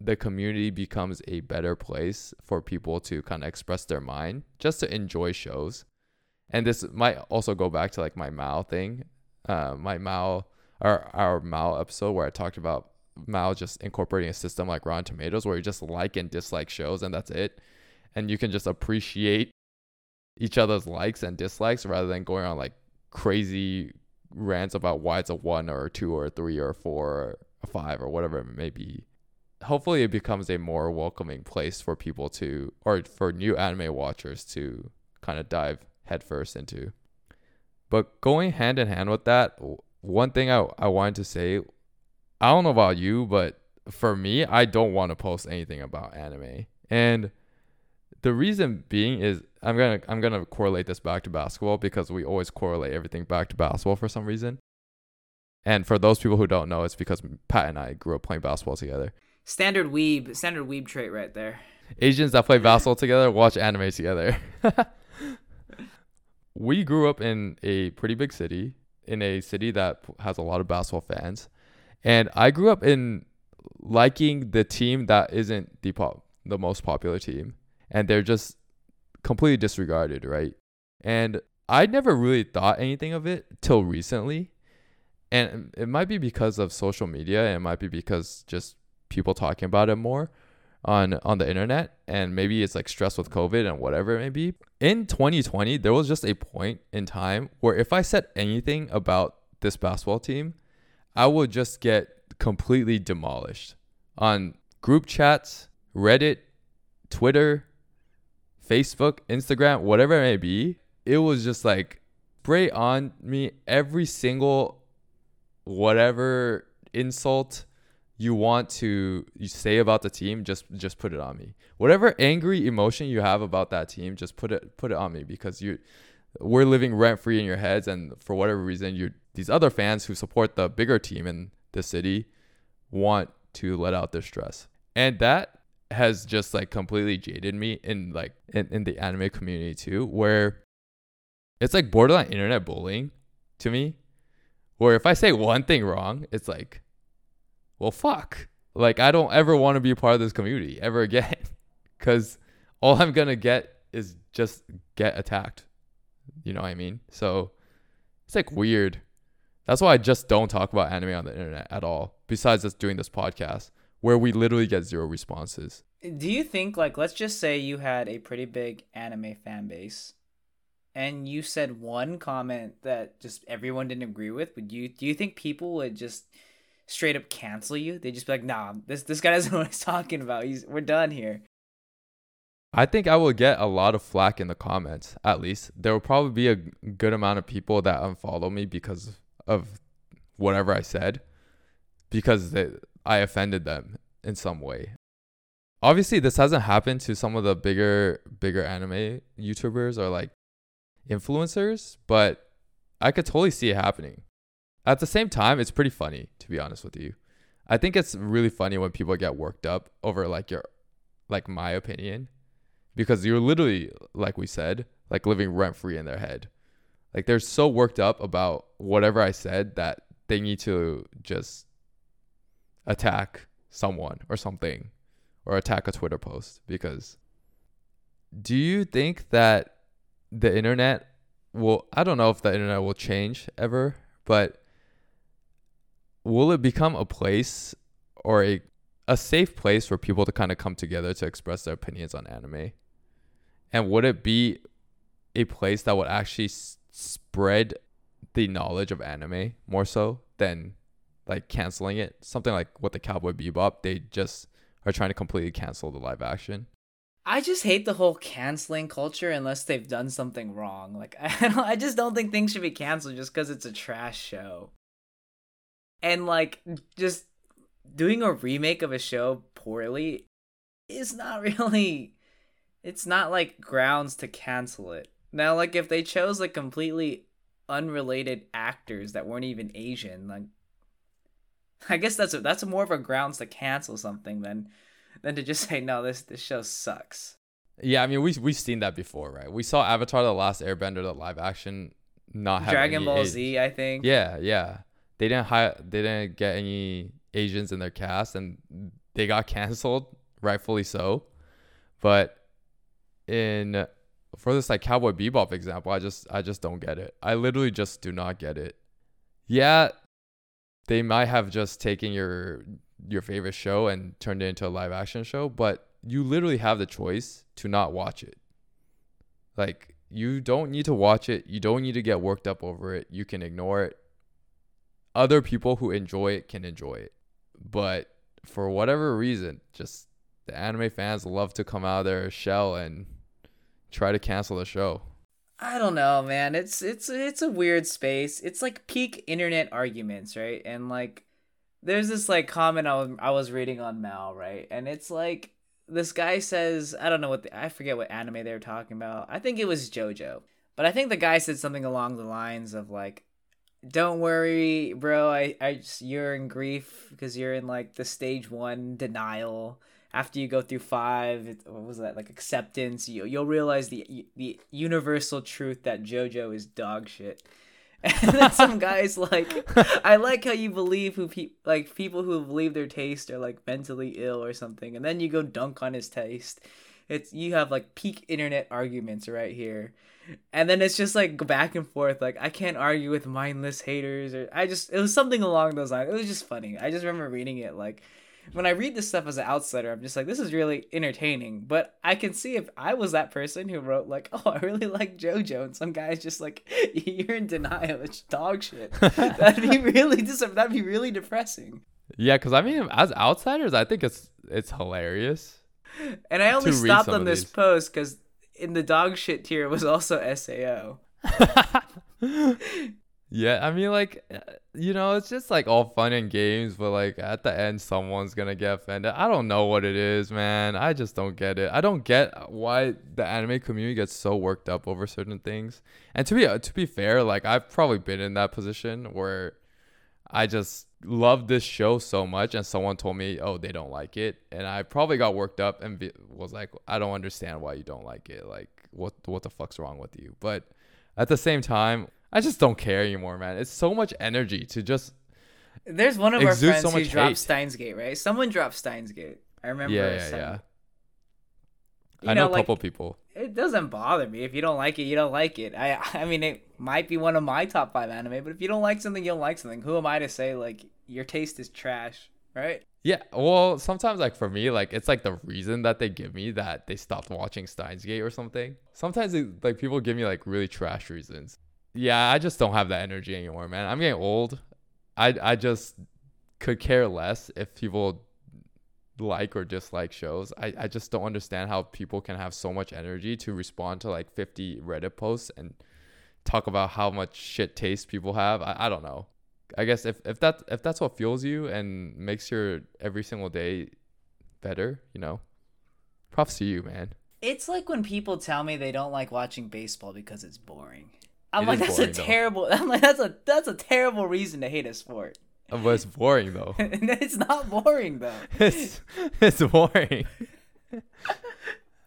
the community becomes a better place for people to kind of express their mind just to enjoy shows and this might also go back to like my Mal thing uh, my Mal our our Mal episode where i talked about Mal just incorporating a system like Rotten Tomatoes where you just like and dislike shows and that's it. And you can just appreciate each other's likes and dislikes rather than going on like crazy rants about why it's a one or a two or a three or a four or a five or whatever it may be. Hopefully it becomes a more welcoming place for people to or for new anime watchers to kind of dive headfirst into. But going hand in hand with that, one thing I, I wanted to say I don't know about you, but for me, I don't want to post anything about anime. And the reason being is I'm gonna I'm gonna correlate this back to basketball because we always correlate everything back to basketball for some reason. And for those people who don't know, it's because Pat and I grew up playing basketball together. Standard weeb, standard weeb trait right there. Asians that play basketball together watch anime together. we grew up in a pretty big city, in a city that has a lot of basketball fans. And I grew up in liking the team that isn't the pop, the most popular team, and they're just completely disregarded, right? And I never really thought anything of it till recently. And it might be because of social media, it might be because just people talking about it more on on the internet and maybe it's like stress with covid and whatever it may be. In 2020 there was just a point in time where if i said anything about this basketball team i would just get completely demolished on group chats reddit twitter facebook instagram whatever it may be. It was just like spray on me every single whatever insult you want to say about the team just just put it on me. Whatever angry emotion you have about that team just put it put it on me because you we're living rent free in your heads and for whatever reason you these other fans who support the bigger team in the city want to let out their stress. And that has just like completely jaded me in like in, in the anime community too where it's like borderline internet bullying to me where if i say one thing wrong it's like well, fuck. Like, I don't ever want to be a part of this community ever again. Because all I'm going to get is just get attacked. You know what I mean? So it's like weird. That's why I just don't talk about anime on the internet at all, besides just doing this podcast where we literally get zero responses. Do you think like let's just say you had a pretty big anime fan base and you said one comment that just everyone didn't agree with, would you do you think people would just straight up cancel you? They'd just be like, "Nah, this this guy doesn't know what he's talking about. He's we're done here." I think I will get a lot of flack in the comments, at least. There will probably be a good amount of people that unfollow me because of whatever I said, because they, I offended them in some way. Obviously, this hasn't happened to some of the bigger, bigger anime YouTubers or like influencers, but I could totally see it happening. At the same time, it's pretty funny to be honest with you. I think it's really funny when people get worked up over like your like my opinion because you're literally like we said, like living rent free in their head. Like they're so worked up about whatever I said that they need to just attack someone or something or attack a Twitter post because do you think that the internet will I don't know if the internet will change ever, but will it become a place or a a safe place for people to kind of come together to express their opinions on anime? And would it be a place that would actually s- spread the knowledge of anime more so than like canceling it? Something like what the Cowboy Bebop, they just are trying to completely cancel the live action. I just hate the whole canceling culture unless they've done something wrong. Like I don't, I just don't think things should be canceled just because it's a trash show. And like just doing a remake of a show poorly is not really it's not like grounds to cancel it. Now like if they chose like completely unrelated actors that weren't even Asian, like I guess that's a, that's more of a grounds to cancel something than than to just say no this this show sucks. Yeah, I mean we we've seen that before, right? We saw Avatar: The Last Airbender, the live action, not Dragon Ball age- Z, I think. Yeah, yeah. They didn't hire. They didn't get any Asians in their cast, and they got canceled, rightfully so. But in for this like Cowboy Bebop example, I just I just don't get it. I literally just do not get it. Yeah, they might have just taken your your favorite show and turned it into a live action show, but you literally have the choice to not watch it. Like you don't need to watch it. You don't need to get worked up over it. You can ignore it. Other people who enjoy it can enjoy it. But for whatever reason, just the anime fans love to come out of their shell and try to cancel the show. I don't know, man. It's it's it's a weird space. It's like peak internet arguments, right? And like there's this like comment I was I was reading on Mal, right? And it's like this guy says, I don't know what the, I forget what anime they were talking about. I think it was JoJo. But I think the guy said something along the lines of like don't worry, bro. I I just you're in grief because you're in like the stage 1 denial after you go through five, it, what was that like acceptance? You you'll realize the the universal truth that JoJo is dog shit. And then some guys like, I like how you believe who pe- like people who believe their taste are like mentally ill or something, and then you go dunk on his taste. It's you have like peak internet arguments right here, and then it's just like go back and forth. Like I can't argue with mindless haters, or I just it was something along those lines. It was just funny. I just remember reading it like when I read this stuff as an outsider, I'm just like, this is really entertaining. But I can see if I was that person who wrote like, oh, I really like JoJo, and some guy's just like, you're in denial, it's dog shit. that'd be really dis- that'd be really depressing. Yeah, because I mean, as outsiders, I think it's it's hilarious. And I only stopped on this these. post because in the dog shit tier it was also Sao. Yeah, I mean, like, uh, you know, it's just like all fun and games, but like at the end, someone's gonna get offended. I don't know what it is, man. I just don't get it. I don't get why the anime community gets so worked up over certain things. And to be uh, to be fair, like I've probably been in that position where I just love this show so much, and someone told me, oh, they don't like it, and I probably got worked up and be, was like, I don't understand why you don't like it. Like, what what the fuck's wrong with you? But at the same time, I just don't care anymore, man. It's so much energy to just There's one of our friends so who dropped hate. Steins Gate, right? Someone dropped Steins Gate. I remember. yeah, yeah, yeah. I know, know, a couple people. It doesn't bother me if you don't like it you don't like it i i mean it might be one of my top five anime but if you don't like something you don't like something who am i to say like your taste is trash right Yeah, well, sometimes like for me, like it's like the reason that they give me that they stopped watching Steins Gate or something. Sometimes it, like people give me like really trash reasons. Yeah, I just don't have that energy anymore, man. I'm getting old. I I just could care less if people like or dislike shows. I, I just don't understand how people can have so much energy to respond to like 50 Reddit posts and talk about how much shit taste people have. I, I don't know. I guess if, if that if that's what fuels you and makes your every single day better, you know, props to you, man. It's like when people tell me they don't like watching baseball because it's boring. I'm It like, that's boring, a though. terrible. I'm like, that's a that's a terrible reason to hate a sport. But it's boring though. it's not boring though. it's it's boring.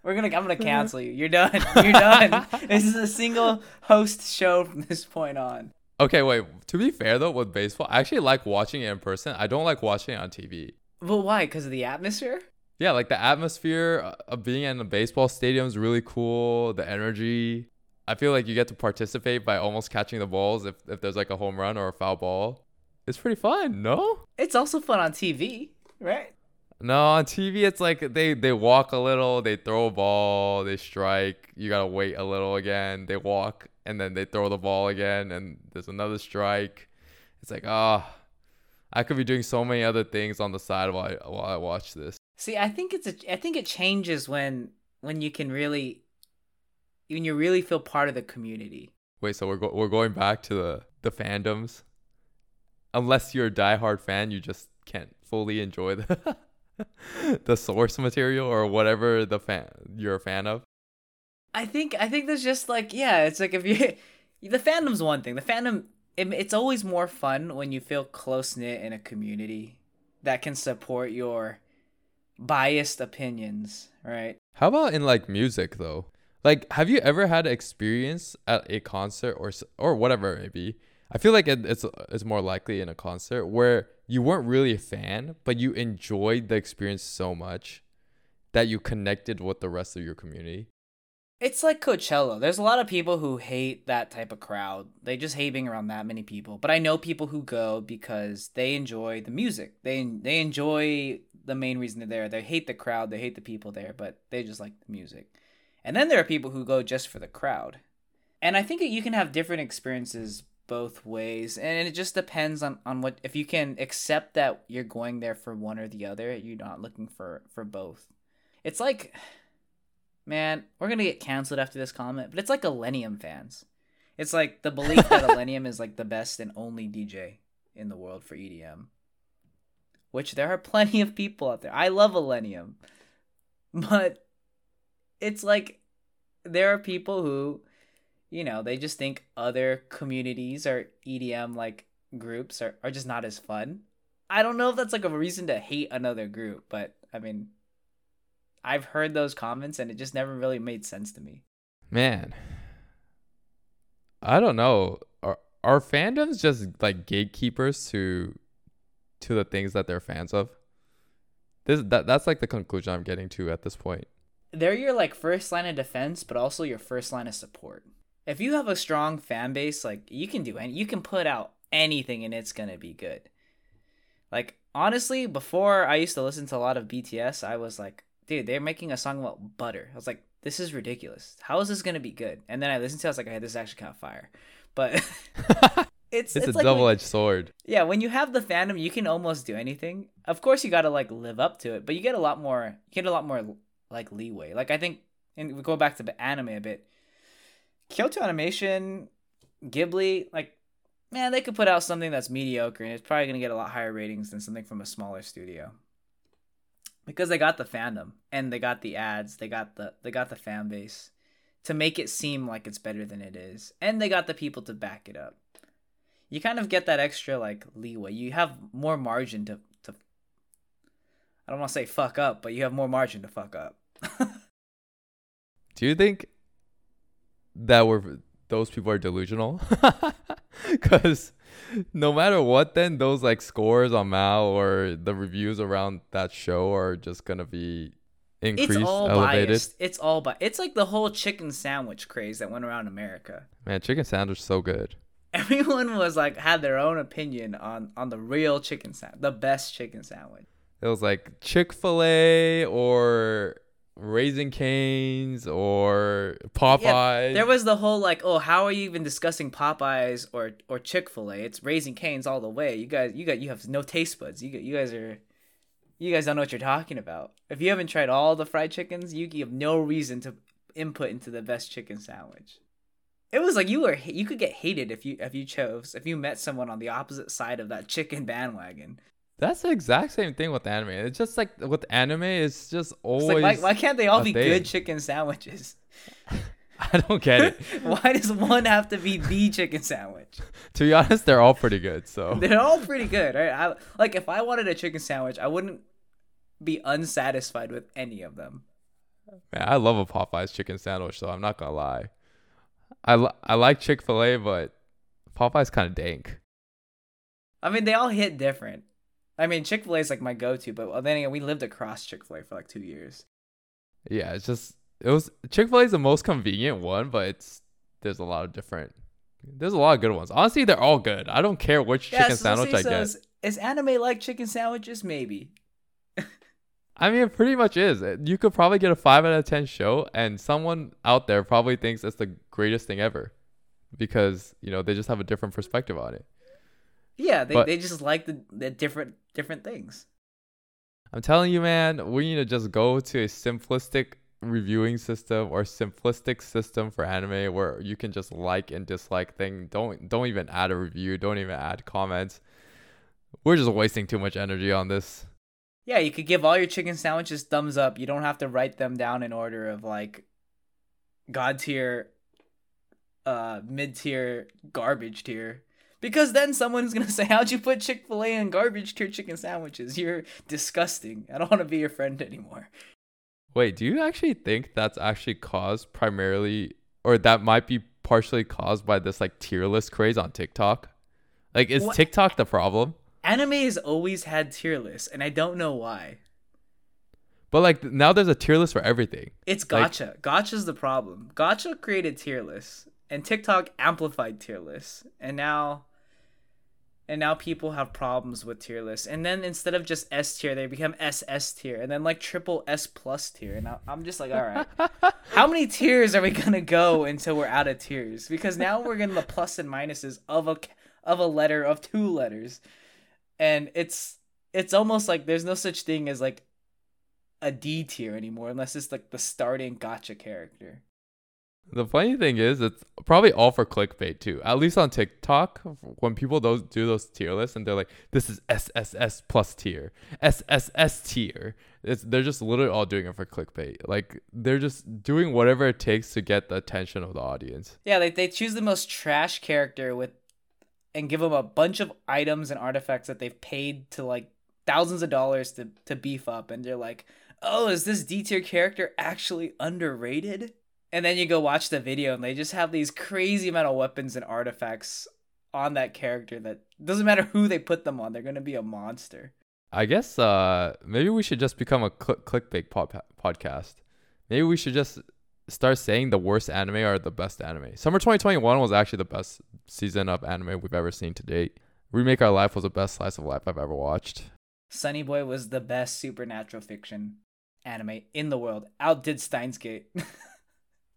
We're gonna. I'm gonna cancel you. You're done. You're done. this is a single host show from this point on. Okay, wait. To be fair though, with baseball, I actually like watching it in person. I don't like watching it on TV. But why? Because of the atmosphere. Yeah, like the atmosphere uh, of being in a baseball stadium is really cool. The energy. I feel like you get to participate by almost catching the balls if, if there's like a home run or a foul ball. It's pretty fun, no? It's also fun on TV, right? No, on TV it's like they they walk a little, they throw a ball, they strike. You gotta wait a little again. They walk and then they throw the ball again, and there's another strike. It's like ah, I could be doing so many other things on the side while I, while I watch this. See, I think it's a. I think it changes when when you can really, when you really feel part of the community. Wait, so we're go- we're going back to the the fandoms. Unless you're a diehard fan, you just can't fully enjoy the the source material or whatever the fan you're a fan of. I think I think there's just like yeah, it's like if you the fandom's one thing. The fandom it, it's always more fun when you feel close knit in a community that can support your biased opinions, right? How about in like music though? Like, have you ever had experience at a concert or or whatever it may be? I feel like it, it's it's more likely in a concert where you weren't really a fan, but you enjoyed the experience so much that you connected with the rest of your community. It's like Coachella. There's a lot of people who hate that type of crowd. They just hate being around that many people. But I know people who go because they enjoy the music. They they enjoy the main reason they're there. They hate the crowd. They hate the people there, but they just like the music. And then there are people who go just for the crowd. And I think that you can have different experiences both ways. And it just depends on, on what if you can accept that you're going there for one or the other, you're not looking for for both. It's like man, we're gonna get canceled after this comment, but it's like Illenium fans. It's like the belief that Illenium is like the best and only DJ in the world for EDM. Which there are plenty of people out there. I love Illenium. But it's like there are people who, you know, they just think other communities or EDM like groups are, are just not as fun. I don't know if that's like a reason to hate another group, but I mean, I've heard those comments and it just never really made sense to me. Man, I don't know. Are are fandoms just like gatekeepers to to the things that they're fans of? This that that's like the conclusion I'm getting to at this point. They're your like first line of defense, but also your first line of support. If you have a strong fan base, like you can do any, you can put out anything and it's gonna be good. Like honestly, before I used to listen to a lot of BTS, I was like, dude, they're making a song about butter. I was like, this is ridiculous. How is this gonna be good? And then I listened to, it, I was like, hey, this is actually kind of fire. But it's it's, it's, a like double edged sword. yeah, when you have the fandom, you can almost do anything. Of course, you got to like live up to it, but you get a lot more. You get a lot more like leeway. Like I think, and we go back to the anime a bit. Kyoto Animation, Ghibli, like man, they could put out something that's mediocre, and it's probably gonna get a lot higher ratings than something from a smaller studio. Because they got the fandom and they got the ads, they got the they got the fan base to make it seem like it's better than it is, and they got the people to back it up you kind of get that extra like leeway. You have more margin to to I don't want to say fuck up, but you have more margin to fuck up. Do you think that we're those people are delusional? Because no matter what, then those like scores on Mal or the reviews around that show are just gonna be increased, it's all elevated. biased. It's all bi- It's like the whole chicken sandwich craze that went around America. Man, chicken sandwich so good. Everyone was like had their own opinion on on the real chicken sandwich, the best chicken sandwich. It was like Chick Fil A or Raising Canes or Popeyes. There was the whole like, oh, how are you even discussing Popeyes or or Chick Fil A? It's Raising Canes all the way. You guys, you got you have no taste buds. You you guys are, you guys don't know what you're talking about. If you haven't tried all the fried chickens, you have no reason to input into the best chicken sandwich. It was like you were you could get hated if you if you chose if you met someone on the opposite side of that chicken bandwagon. That's the exact same thing with anime. It's just like with anime, it's just It's always. like, why, why can't they all be thing. good chicken sandwiches? I don't get it. why does one have to be the chicken sandwich? to be honest, they're all pretty good. So They're all pretty good, right? I, like if I wanted a chicken sandwich, I wouldn't be unsatisfied with any of them. man, I love a Popeyes chicken sandwich. So I'm not gonna lie. I li- I like Chick Fil A, but Popeyes kind of dank. I mean, they all hit different. I mean, Chick Fil A is like my go-to, but then again, we lived across Chick Fil A for like two years. Yeah, it's just it was Chick Fil A is the most convenient one, but it's there's a lot of different. There's a lot of good ones. Honestly, they're all good. I don't care which chicken so sandwich I so get. Is, is anime like chicken sandwiches? Maybe. I mean, it pretty much is. You could probably get a five out of ten show, and someone out there probably thinks it's the greatest thing ever, because you know they just have a different perspective on it. Yeah, they, But- they just like the, the different different things. I'm telling you, man, we need to just go to a simplistic reviewing system or simplistic system for anime where you can just like and dislike thing. Don't don't even add a review. Don't even add comments. We're just wasting too much energy on this. Yeah, you could give all your chicken sandwiches thumbs up. You don't have to write them down in order of like god tier, uh, mid tier, garbage tier. Because then someone's gonna say, "How'd you put Chick Fil A in garbage tier chicken sandwiches? You're disgusting. I don't want to be your friend anymore." Wait, do you actually think that's actually caused primarily, or that might be partially caused by this like tier list craze on TikTok? Like, is What- TikTok the problem? Anime has always had tier lists, and I don't know why. But like now there's a tier list for everything. It's Like- gotcha. Gacha's the problem. Gacha created tier lists, and TikTok amplified tier lists, and now, and now people have problems with tier lists. And then instead of just S tier, they become SS tier, and then like triple S plus tier. And I'm just like, all right, how many tiers are we gonna go until we're out of tiers? Because now we're getting the plus and minuses of a of a letter of two letters, and it's it's almost like there's no such thing as like a D tier anymore unless it's like the starting gacha character. The funny thing is, it's probably all for clickbait too. At least on TikTok, when people those do those tier lists and they're like, "This is SSS plus tier, SSS tier," it's they're just literally all doing it for clickbait. Like they're just doing whatever it takes to get the attention of the audience. Yeah, like they choose the most trash character with and give them a bunch of items and artifacts that they've paid to like thousands of dollars to to beef up and they're like, "Oh, is this D tier character actually underrated?" And then you go watch the video and they just have these crazy amount of weapons and artifacts on that character that doesn't matter who they put them on, they're going to be a monster. I guess uh maybe we should just become a cl- clickbait pod- podcast. Maybe we should just start saying the worst anime are the best anime. Summer 2021 was actually the best season of anime we've ever seen to date. Remake Our Life was the best slice of life I've ever watched. Sunny Boy was the best supernatural fiction anime in the world. Outdid Steins Gate.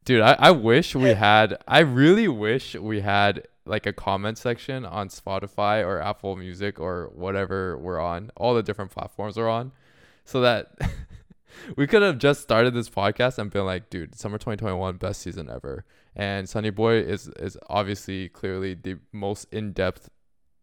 Dude, I, I wish we had I really wish we had like a comment section on Spotify or Apple Music or whatever we're on, all the different platforms we're on, so that we could have just started this podcast and been like, dude, summer 2021 best season ever. And Sunny Boy is is obviously clearly the most in-depth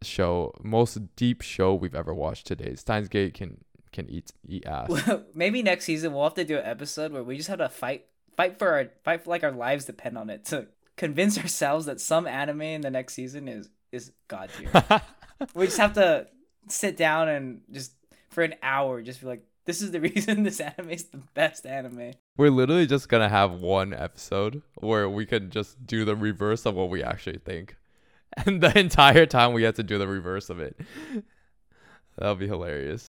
show, most deep show we've ever watched today. Steins Gate can can eat eat ass. Maybe next season we'll have to do an episode where we just have to fight fight for our fight for like our lives depend on it to convince ourselves that some anime in the next season is is god tier. we just have to sit down and just for an hour just be like this is the reason this anime is the best anime. We're literally just gonna have one episode where we can just do the reverse of what we actually think. And the entire time we have to do the reverse of it. That'll be hilarious.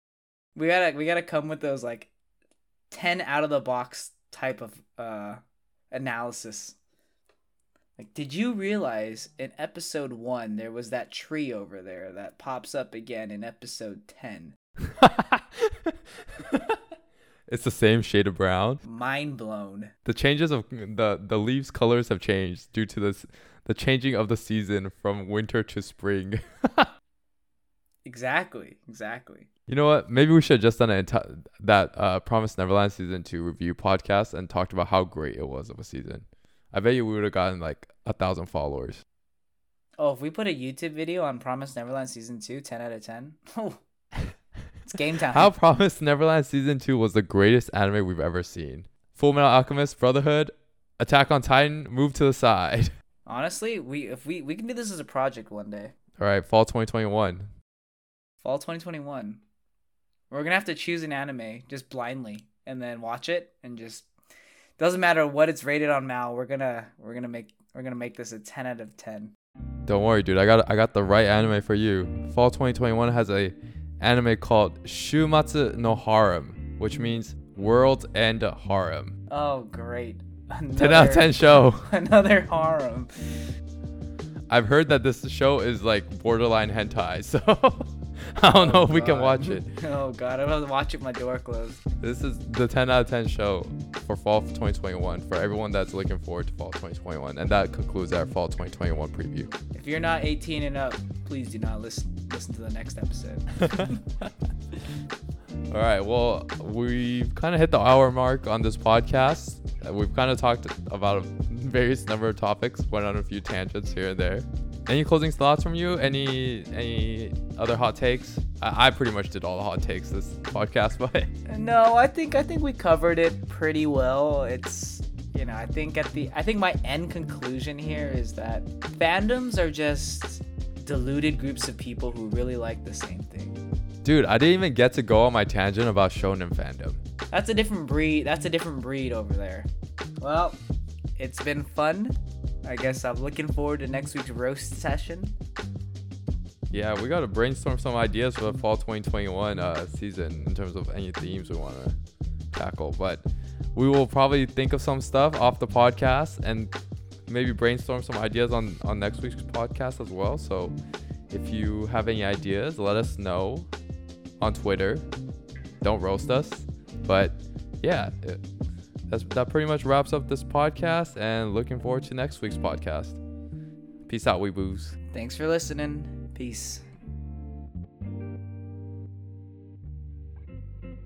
We gotta we gotta come with those like ten out of the box type of uh analysis. Like, did you realize in episode one there was that tree over there that pops up again in episode ten? it's the same shade of brown. Mind blown. The changes of the the leaves colors have changed due to this the changing of the season from winter to spring. Exactly, exactly. You know what? Maybe we should have just done an enti- that uh, Promise Neverland season two review podcast and talked about how great it was of a season. I bet you we would have gotten like a thousand followers. Oh, if we put a YouTube video on Promise Neverland season two, 10 out of ten. Oh, It's game time. How Promise Neverland season two was the greatest anime we've ever seen. Full Metal Alchemist Brotherhood, Attack on Titan, move to the side. Honestly, we if we we can do this as a project one day. All right, fall 2021. Fall 2021. We're gonna have to choose an anime just blindly and then watch it and just doesn't matter what it's rated on Mal. We're gonna we're gonna make we're gonna make this a 10 out of 10. Don't worry, dude. I got I got the right anime for you. Fall 2021 has a anime called Shumatsu no Harem, which means World End Harem. Oh great. 10 out of 10 show. Another harem. I've heard that this show is like borderline hentai, so I don't know Oh, if we can oh, oh, watch it. Oh god, I was watching my door closed. This is the 10 out of 10 show for fall 2021 for everyone that's looking forward to fall 2021. And that concludes our fall 2021 preview. If you're not 18 and up, please do not listen listen to the next episode. All right. Well, we've kind of hit the hour mark on this podcast. We've kind of talked about a various number of topics, went on a few tangents here and there. Any closing thoughts from you? Any any other hot takes? I, I pretty much did all the hot takes this podcast, but No, I think I think we covered it pretty well. It's you know, I think at the I think my end conclusion here is that fandoms are just deluded groups of people who really like the same thing. dude, I didn't even get to go on my tangent about shonen fandom. That's a different breed. That's a different breed over there. Well, it's been fun. I guess I'm looking forward to next week's roast session. Yeah, we got to brainstorm some ideas for the fall 2021 uh, season in terms of any themes we want to tackle. But we will probably think of some stuff off the podcast and maybe brainstorm some ideas on, on next week's podcast as well. So if you have any ideas, let us know on Twitter. Don't roast us. But yeah, that's, that pretty much wraps up this podcast and looking forward to next week's podcast. Peace out, weeboos. Thanks for listening. Peace.